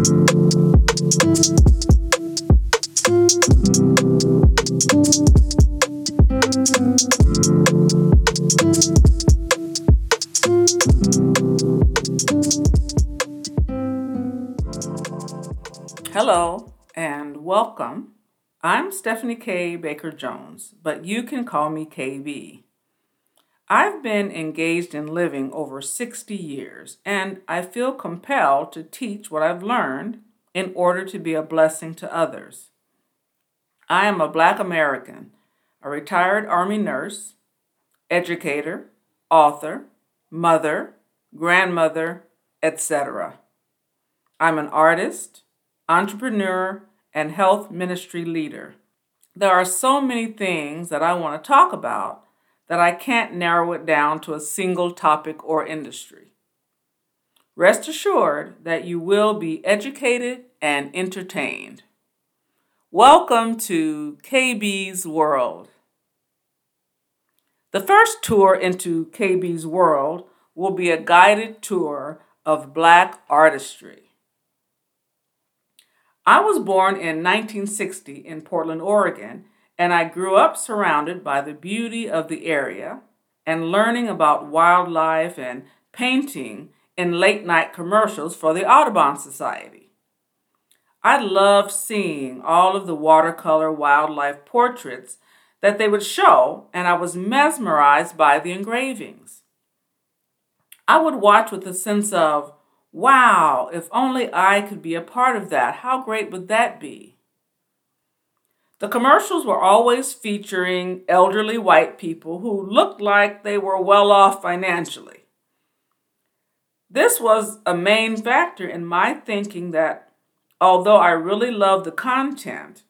Hello and welcome. I'm Stephanie K. Baker Jones, but you can call me KB. I've been engaged in living over 60 years, and I feel compelled to teach what I've learned in order to be a blessing to others. I am a Black American, a retired Army nurse, educator, author, mother, grandmother, etc. I'm an artist, entrepreneur, and health ministry leader. There are so many things that I want to talk about that I can't narrow it down to a single topic or industry. Rest assured that you will be educated and entertained. Welcome to KB's World. The first tour into KB's World will be a guided tour of Black artistry. I was born in 1960 in Portland, Oregon, and I grew up surrounded by the beauty of the area and learning about wildlife and painting in late night commercials for the Audubon Society. I loved seeing all of the watercolor wildlife portraits that they would show, and I was mesmerized by the engravings. I would watch with a sense of Wow, if only I could be a part of that. How great would that be? The commercials were always featuring elderly white people who looked like they were well off financially. This was a main factor in my thinking that although I really loved the content,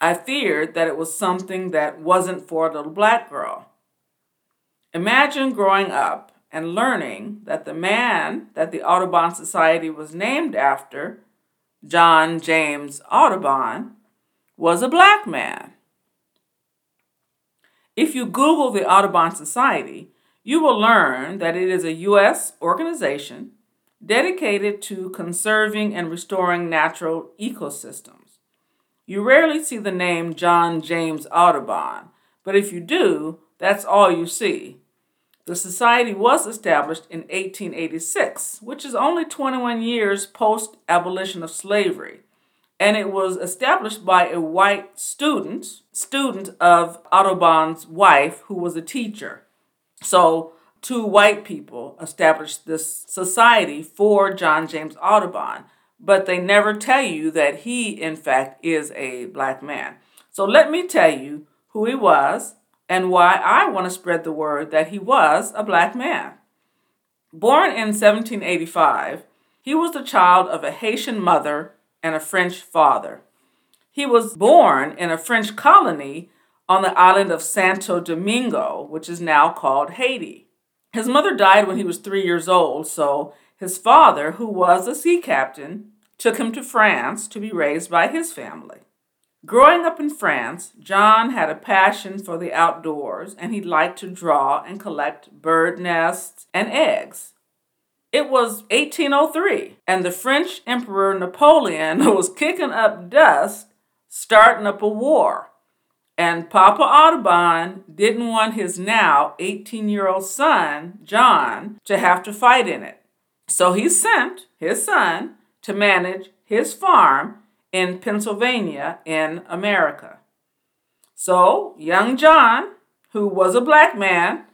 I feared that it was something that wasn't for a little black girl. Imagine growing up and learning that the man that the Audubon Society was named after, John James Audubon, was a black man. If you Google the Audubon Society, you will learn that it is a U.S. organization dedicated to conserving and restoring natural ecosystems. You rarely see the name John James Audubon, but if you do, that's all you see the society was established in 1886, which is only 21 years post abolition of slavery, and it was established by a white student, student of Audubon's wife, who was a teacher. So, two white people established this society for John James Audubon, but they never tell you that he, in fact, is a black man. So, let me tell you who he was and why I want to spread the word that he was a black man. Born in 1785, he was the child of a Haitian mother and a French father. He was born in a French colony on the island of Santo Domingo, which is now called Haiti. His mother died when he was three years old, so his father, who was a sea captain, took him to France to be raised by his family. Growing up in France, John had a passion for the outdoors and he liked to draw and collect bird nests and eggs. It was 1803, and the French Emperor Napoleon was kicking up dust, starting up a war. And Papa Audubon didn't want his now 18 year old son, John, to have to fight in it. So he sent his son to manage his farm in Pennsylvania in America. So, young John, who was a black man,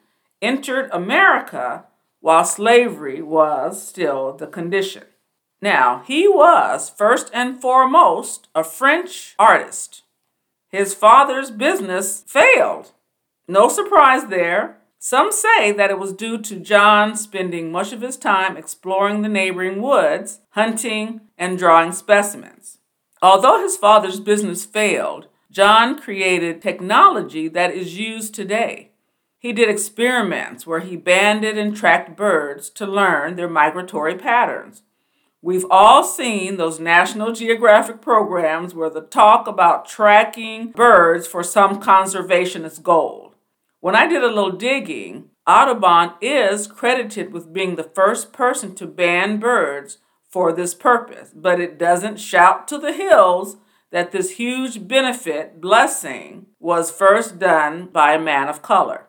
entered America while slavery was still the condition. Now, he was first and foremost a French artist. His father's business failed. No surprise there. Some say that it was due to John spending much of his time exploring the neighboring woods, hunting, and drawing specimens. Although his father's business failed, John created technology that is used today. He did experiments where he banded and tracked birds to learn their migratory patterns. We've all seen those National Geographic programs where the talk about tracking birds for some conservationist goal. When I did a little digging, Audubon is credited with being the first person to ban birds for this purpose, but it doesn't shout to the hills that this huge benefit, blessing, was first done by a man of color.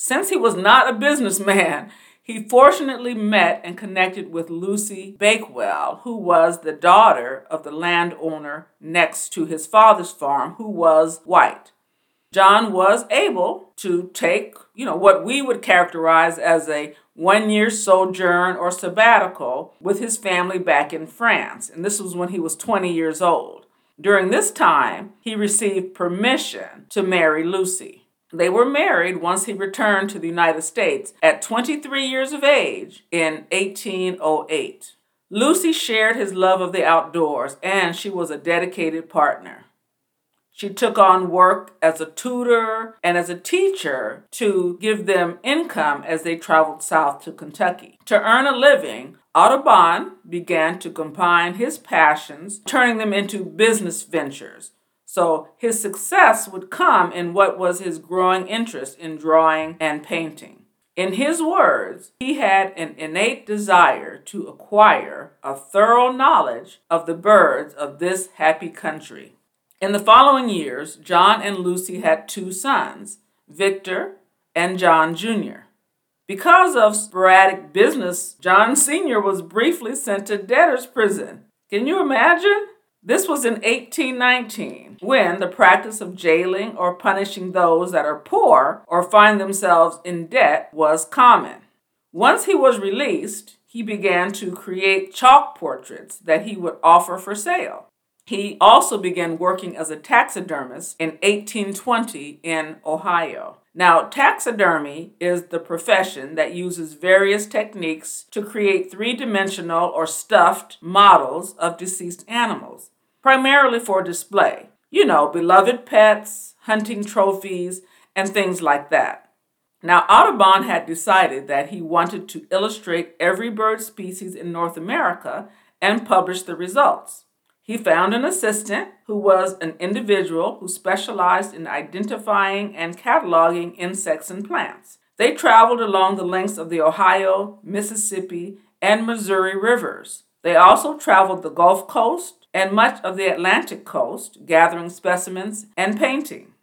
Since he was not a businessman, he fortunately met and connected with Lucy Bakewell, who was the daughter of the landowner next to his father's farm, who was white. John was able to take, you know, what we would characterize as a one year sojourn or sabbatical with his family back in France. And this was when he was 20 years old. During this time, he received permission to marry Lucy. They were married once he returned to the United States at 23 years of age in 1808. Lucy shared his love of the outdoors and she was a dedicated partner. She took on work as a tutor and as a teacher to give them income as they traveled south to Kentucky. To earn a living, Audubon began to combine his passions, turning them into business ventures. So his success would come in what was his growing interest in drawing and painting. In his words, he had an innate desire to acquire a thorough knowledge of the birds of this happy country. In the following years, John and Lucy had two sons, Victor and John Jr. Because of sporadic business, John Sr. was briefly sent to debtor's prison. Can you imagine? This was in 1819, when the practice of jailing or punishing those that are poor or find themselves in debt was common. Once he was released, he began to create chalk portraits that he would offer for sale. He also began working as a taxidermist in 1820 in Ohio. Now, taxidermy is the profession that uses various techniques to create three dimensional or stuffed models of deceased animals, primarily for display. You know, beloved pets, hunting trophies, and things like that. Now, Audubon had decided that he wanted to illustrate every bird species in North America and publish the results. He found an assistant who was an individual who specialized in identifying and cataloging insects and plants. They traveled along the lengths of the Ohio, Mississippi, and Missouri rivers. They also traveled the Gulf Coast and much of the Atlantic coast, gathering specimens and painting.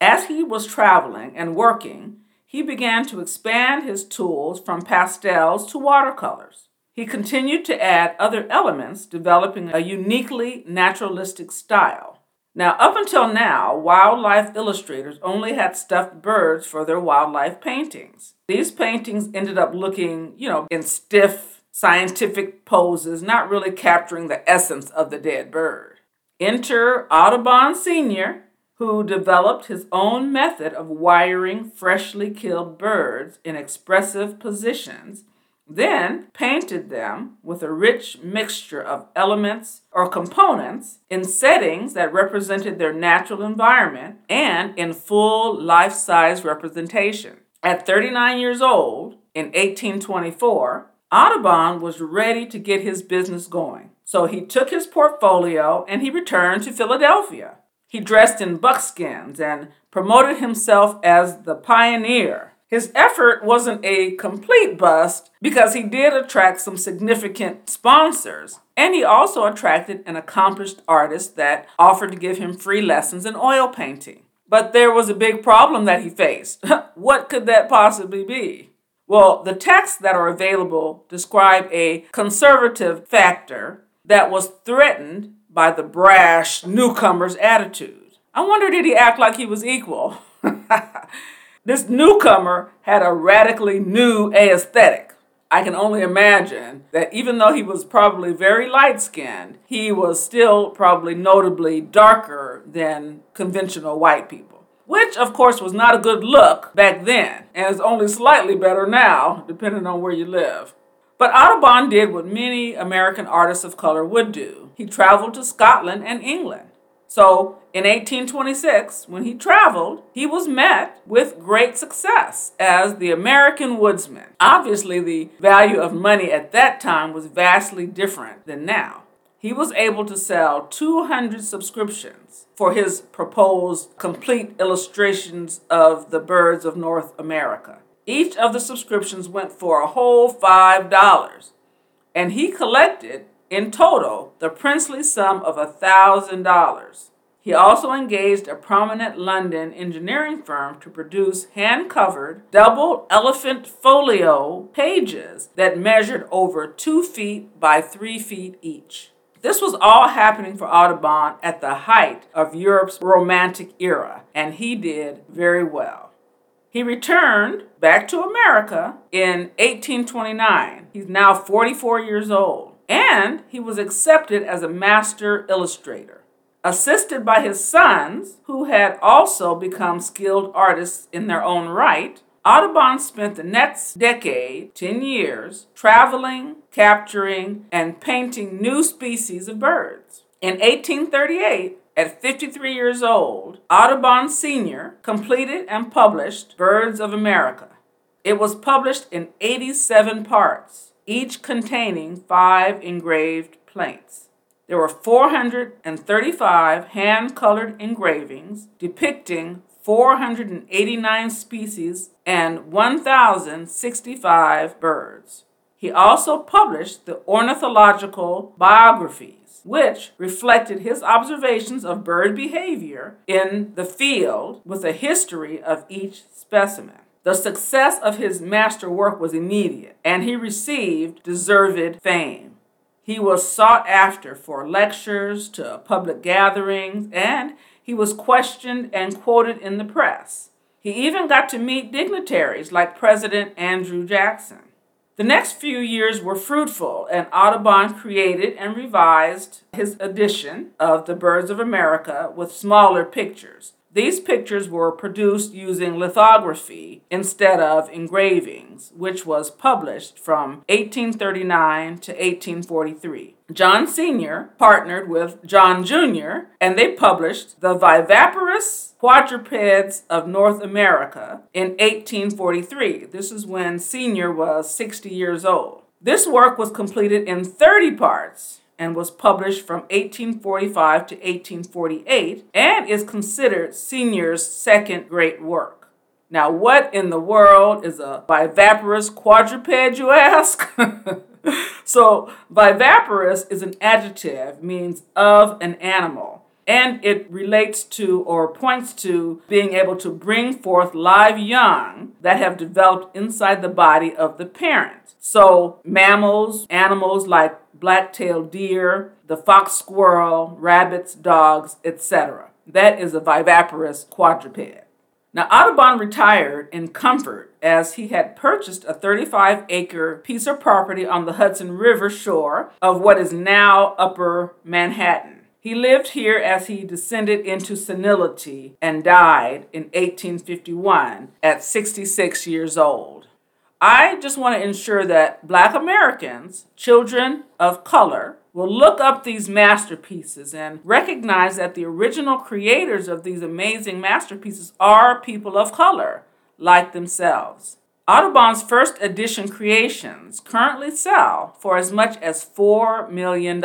As he was traveling and working, he began to expand his tools from pastels to watercolors. He continued to add other elements, developing a uniquely naturalistic style. Now, up until now, wildlife illustrators only had stuffed birds for their wildlife paintings. These paintings ended up looking, you know, in stiff scientific poses, not really capturing the essence of the dead bird. Enter Audubon Sr., who developed his own method of wiring freshly killed birds in expressive positions then painted them with a rich mixture of elements or components in settings that represented their natural environment and in full life size representation. At 39 years old, in 1824, Audubon was ready to get his business going. So he took his portfolio and he returned to Philadelphia. He dressed in buckskins and promoted himself as the pioneer his effort wasn't a complete bust because he did attract some significant sponsors. And he also attracted an accomplished artist that offered to give him free lessons in oil painting. But there was a big problem that he faced. what could that possibly be? Well, the texts that are available describe a conservative factor that was threatened by the brash newcomer's attitude. I wonder did he act like he was equal? This newcomer had a radically new aesthetic. I can only imagine that even though he was probably very light skinned, he was still probably notably darker than conventional white people. Which, of course, was not a good look back then, and is only slightly better now, depending on where you live. But Audubon did what many American artists of color would do he traveled to Scotland and England. So in 1826, when he traveled, he was met with great success as the American woodsman. Obviously, the value of money at that time was vastly different than now. He was able to sell 200 subscriptions for his proposed complete illustrations of the birds of North America. Each of the subscriptions went for a whole $5, and he collected in total the princely sum of a $1,000. He also engaged a prominent London engineering firm to produce hand covered, double elephant folio pages that measured over two feet by three feet each. This was all happening for Audubon at the height of Europe's Romantic era, and he did very well. He returned back to America in 1829. He's now 44 years old, and he was accepted as a master illustrator. Assisted by his sons, who had also become skilled artists in their own right, Audubon spent the next decade, 10 years, traveling, capturing, and painting new species of birds. In 1838, at 53 years old, Audubon Sr. completed and published Birds of America. It was published in 87 parts, each containing five engraved plates. There were 435 hand colored engravings depicting 489 species and 1,065 birds. He also published the ornithological biographies, which reflected his observations of bird behavior in the field with a history of each specimen. The success of his master work was immediate, and he received deserved fame. He was sought after for lectures to public gatherings, and he was questioned and quoted in the press. He even got to meet dignitaries like President Andrew Jackson. The next few years were fruitful, and Audubon created and revised his edition of The Birds of America with smaller pictures. These pictures were produced using lithography instead of engravings, which was published from 1839 to 1843. John Sr. partnered with John Jr., and they published The Viviparous Quadrupeds of North America in 1843. This is when Sr. was 60 years old. This work was completed in 30 parts and was published from 1845 to 1848 and is considered Senior's second great work. Now, what in the world is a viviparous quadruped, you ask? so, viviparous is an adjective, means of an animal and it relates to or points to being able to bring forth live young that have developed inside the body of the parent. So, mammals, animals like black-tailed deer, the fox squirrel, rabbits, dogs, etc. That is a viviparous quadruped. Now, Audubon retired in comfort as he had purchased a 35 acre piece of property on the Hudson River shore of what is now Upper Manhattan. He lived here as he descended into senility and died in 1851 at 66 years old. I just want to ensure that Black Americans, children of color, will look up these masterpieces and recognize that the original creators of these amazing masterpieces are people of color, like themselves. Audubon's first edition creations currently sell for as much as $4 million.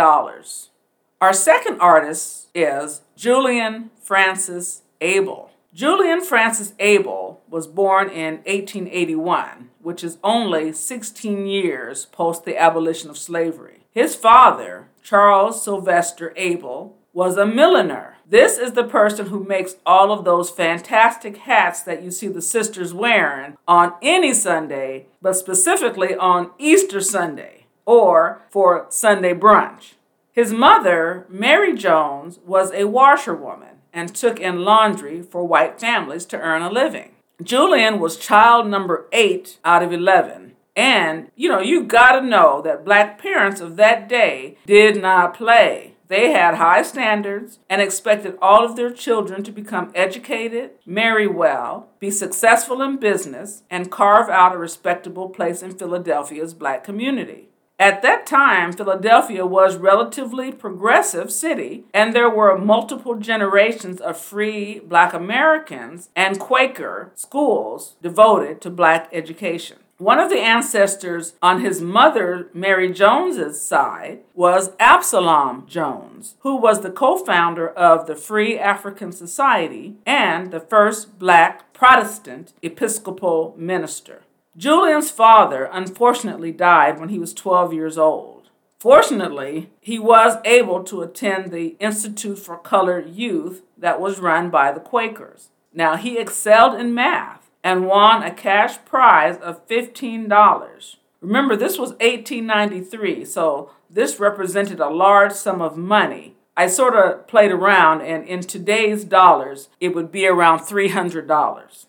Our second artist is Julian Francis Abele. Julian Francis Abele was born in 1881, which is only 16 years post the abolition of slavery. His father, Charles Sylvester Abele, was a milliner. This is the person who makes all of those fantastic hats that you see the sisters wearing on any Sunday, but specifically on Easter Sunday or for Sunday brunch. His mother, Mary Jones, was a washerwoman and took in laundry for white families to earn a living. Julian was child number eight out of 11. And, you know, you gotta know that black parents of that day did not play. They had high standards and expected all of their children to become educated, marry well, be successful in business, and carve out a respectable place in Philadelphia's black community. At that time, Philadelphia was a relatively progressive city, and there were multiple generations of free black Americans and Quaker schools devoted to black education. One of the ancestors on his mother, Mary Jones's side, was Absalom Jones, who was the co-founder of the Free African Society and the first black Protestant Episcopal minister. Julian's father unfortunately died when he was 12 years old. Fortunately, he was able to attend the Institute for Colored Youth that was run by the Quakers. Now, he excelled in math and won a cash prize of $15. Remember, this was 1893, so this represented a large sum of money. I sort of played around, and in today's dollars, it would be around $300.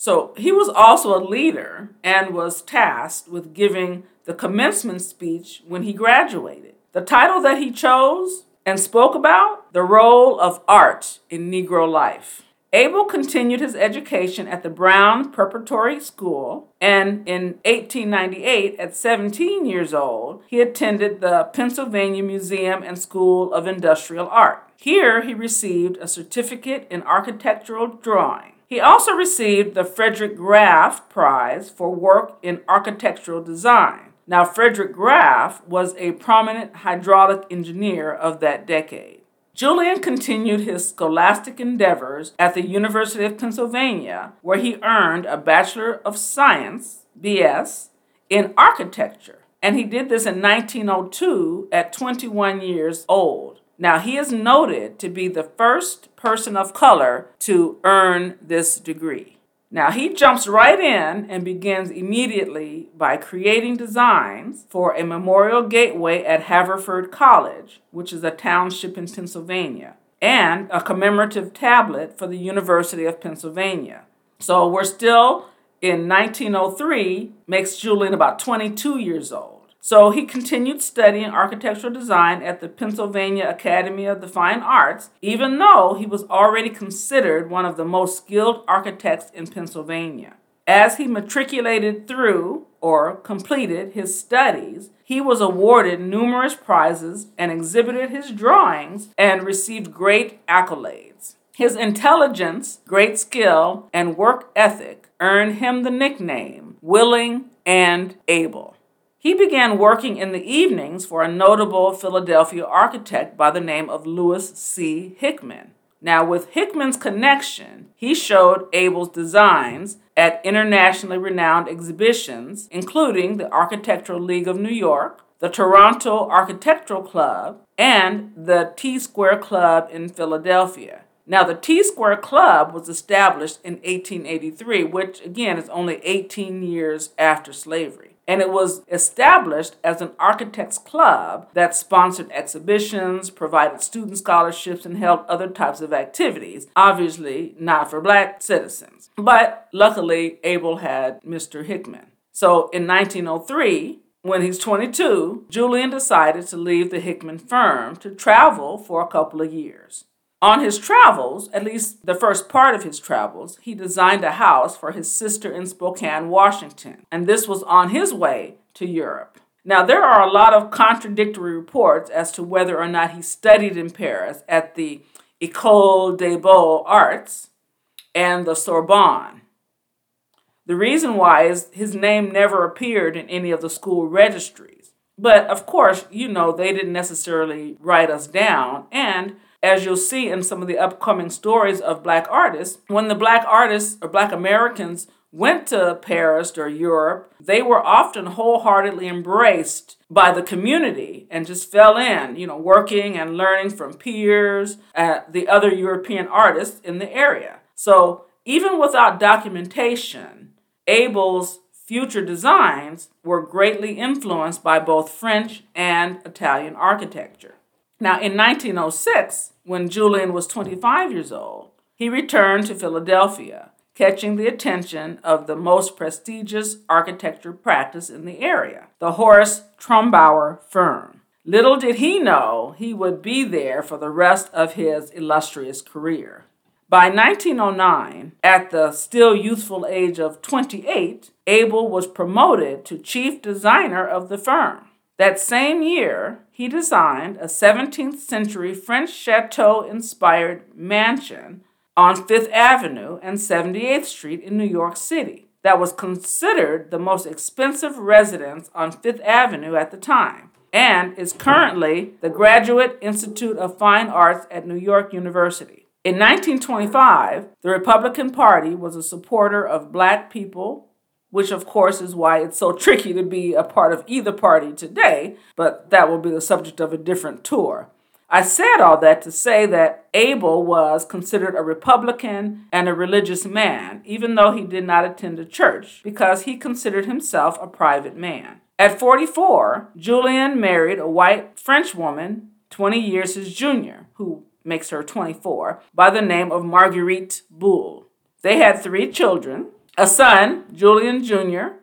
So he was also a leader and was tasked with giving the commencement speech when he graduated. The title that he chose and spoke about the role of art in Negro life. Abele continued his education at the Brown Preparatory School, and in 1898, at 17 years old, he attended the Pennsylvania Museum and School of Industrial Art. Here, he received a certificate in architectural drawing. He also received the Frederick Graff Prize for work in architectural design. Now, Frederick Graff was a prominent hydraulic engineer of that decade. Julian continued his scholastic endeavors at the University of Pennsylvania, where he earned a Bachelor of Science, BS, in architecture. And he did this in 1902 at 21 years old. Now, he is noted to be the first person of color to earn this degree. Now he jumps right in and begins immediately by creating designs for a memorial gateway at Haverford College, which is a township in Pennsylvania, and a commemorative tablet for the University of Pennsylvania. So we're still in 1903, makes Julian about 22 years old. So he continued studying architectural design at the Pennsylvania Academy of the Fine Arts, even though he was already considered one of the most skilled architects in Pennsylvania. As he matriculated through or completed his studies, he was awarded numerous prizes and exhibited his drawings and received great accolades. His intelligence, great skill, and work ethic earned him the nickname Willing and Able. He began working in the evenings for a notable Philadelphia architect by the name of Louis C. Hickman. Now, with Hickman's connection, he showed Abele's designs at internationally renowned exhibitions, including the Architectural League of New York, the Toronto Architectural Club, and the T Square Club in Philadelphia. Now, the T Square Club was established in 1883, which again is only 18 years after slavery and it was established as an architects club that sponsored exhibitions, provided student scholarships, and held other types of activities. Obviously, not for black citizens. But luckily, Abele had Mr. Hickman. So in 1903, when he's 22, Julian decided to leave the Hickman firm to travel for a couple of years. On his travels, at least the first part of his travels, he designed a house for his sister in Spokane, Washington, and this was on his way to Europe. Now, there are a lot of contradictory reports as to whether or not he studied in Paris at the École des Beaux Arts and the Sorbonne. The reason why is his name never appeared in any of the school registries. But of course, you know, they didn't necessarily write us down, and as you'll see in some of the upcoming stories of black artists, when the black artists or black Americans went to Paris or Europe, they were often wholeheartedly embraced by the community and just fell in, you know, working and learning from peers, uh, the other European artists in the area. So even without documentation, Abele's future designs were greatly influenced by both French and Italian architecture. Now, in 1906, when Julian was 25 years old, he returned to Philadelphia, catching the attention of the most prestigious architecture practice in the area, the Horace Trumbauer firm. Little did he know he would be there for the rest of his illustrious career. By 1909, at the still youthful age of 28, Abele was promoted to chief designer of the firm. That same year, he designed a 17th century French chateau inspired mansion on Fifth Avenue and 78th Street in New York City that was considered the most expensive residence on Fifth Avenue at the time and is currently the Graduate Institute of Fine Arts at New York University. In 1925, the Republican Party was a supporter of black people which of course is why it's so tricky to be a part of either party today, but that will be the subject of a different tour. I said all that to say that Abele was considered a Republican and a religious man, even though he did not attend a church, because he considered himself a private man. At 44, Julian married a white French woman, 20 years his junior, who makes her 24, by the name of Marguerite Boule. They had three children a son, Julian Jr.,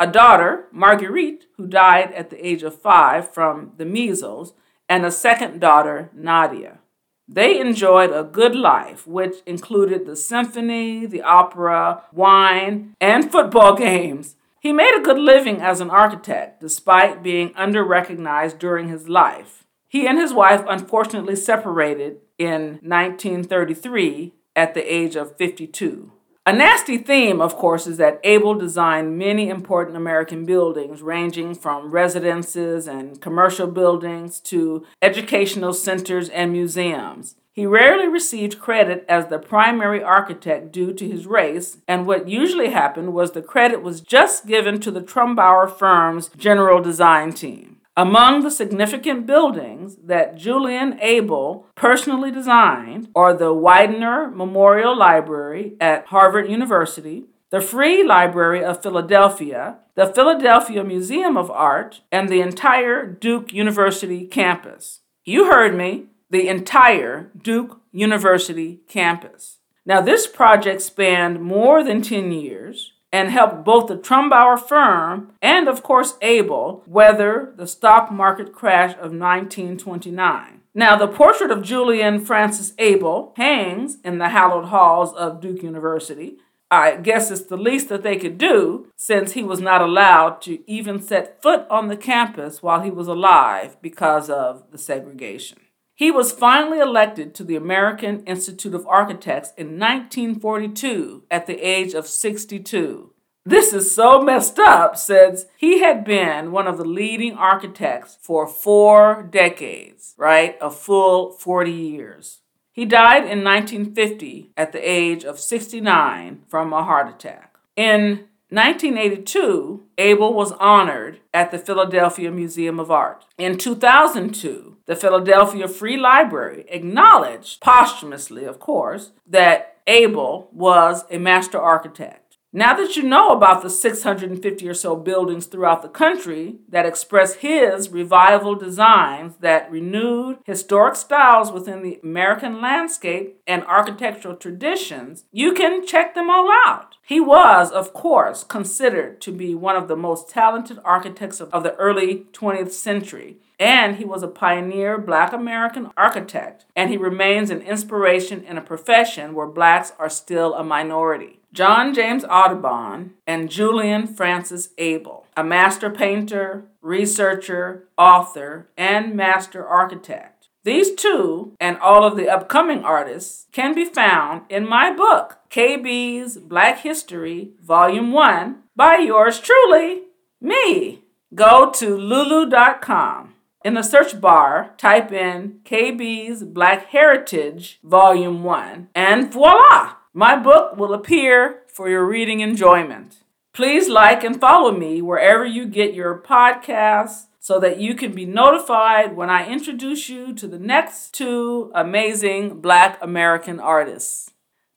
a daughter, Marguerite, who died at the age of five from the measles, and a second daughter, Nadia. They enjoyed a good life, which included the symphony, the opera, wine, and football games. He made a good living as an architect, despite being underrecognized during his life. He and his wife unfortunately separated in 1933 at the age of 52. A nasty theme, of course, is that Abele designed many important American buildings, ranging from residences and commercial buildings to educational centers and museums. He rarely received credit as the primary architect due to his race, and what usually happened was the credit was just given to the Trumbauer firm's general design team. Among the significant buildings that Julian Abele personally designed are the Widener Memorial Library at Harvard University, the Free Library of Philadelphia, the Philadelphia Museum of Art, and the entire Duke University campus. You heard me, the entire Duke University campus. Now, this project spanned more than 10 years and helped both the Trumbauer firm and, of course, Abele weather the stock market crash of 1929. Now, the portrait of Julian Francis Abele hangs in the hallowed halls of Duke University. I guess it's the least that they could do since he was not allowed to even set foot on the campus while he was alive because of the segregation. He was finally elected to the American Institute of Architects in 1942 at the age of 62. This is so messed up since he had been one of the leading architects for four decades, right? A full 40 years. He died in 1950 at the age of 69 from a heart attack. In 1982, Abele was honored at the Philadelphia Museum of Art. In 2002, the Philadelphia Free Library acknowledged, posthumously, of course, that Abele was a master architect. Now that you know about the 650 or so buildings throughout the country that express his revival designs that renewed historic styles within the American landscape and architectural traditions, you can check them all out. He was, of course, considered to be one of the most talented architects of the early 20th century and he was a pioneer black American architect, and he remains an inspiration in a profession where blacks are still a minority. John James Audubon and Julian Francis Abele, a master painter, researcher, author, and master architect. These two and all of the upcoming artists can be found in my book, KB's Black History, Volume 1, by yours truly, me. Go to lulu.com in the search bar, type in KB's Black Heritage Volume 1, and voila! My book will appear for your reading enjoyment. Please like and follow me wherever you get your podcasts so that you can be notified when I introduce you to the next two amazing Black American artists.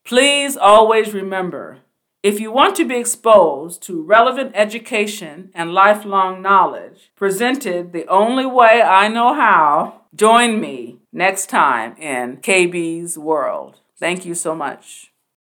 Please always remember if you want to be exposed to relevant education and lifelong knowledge, presented the only way I know how, join me next time in KB's World. Thank you so much.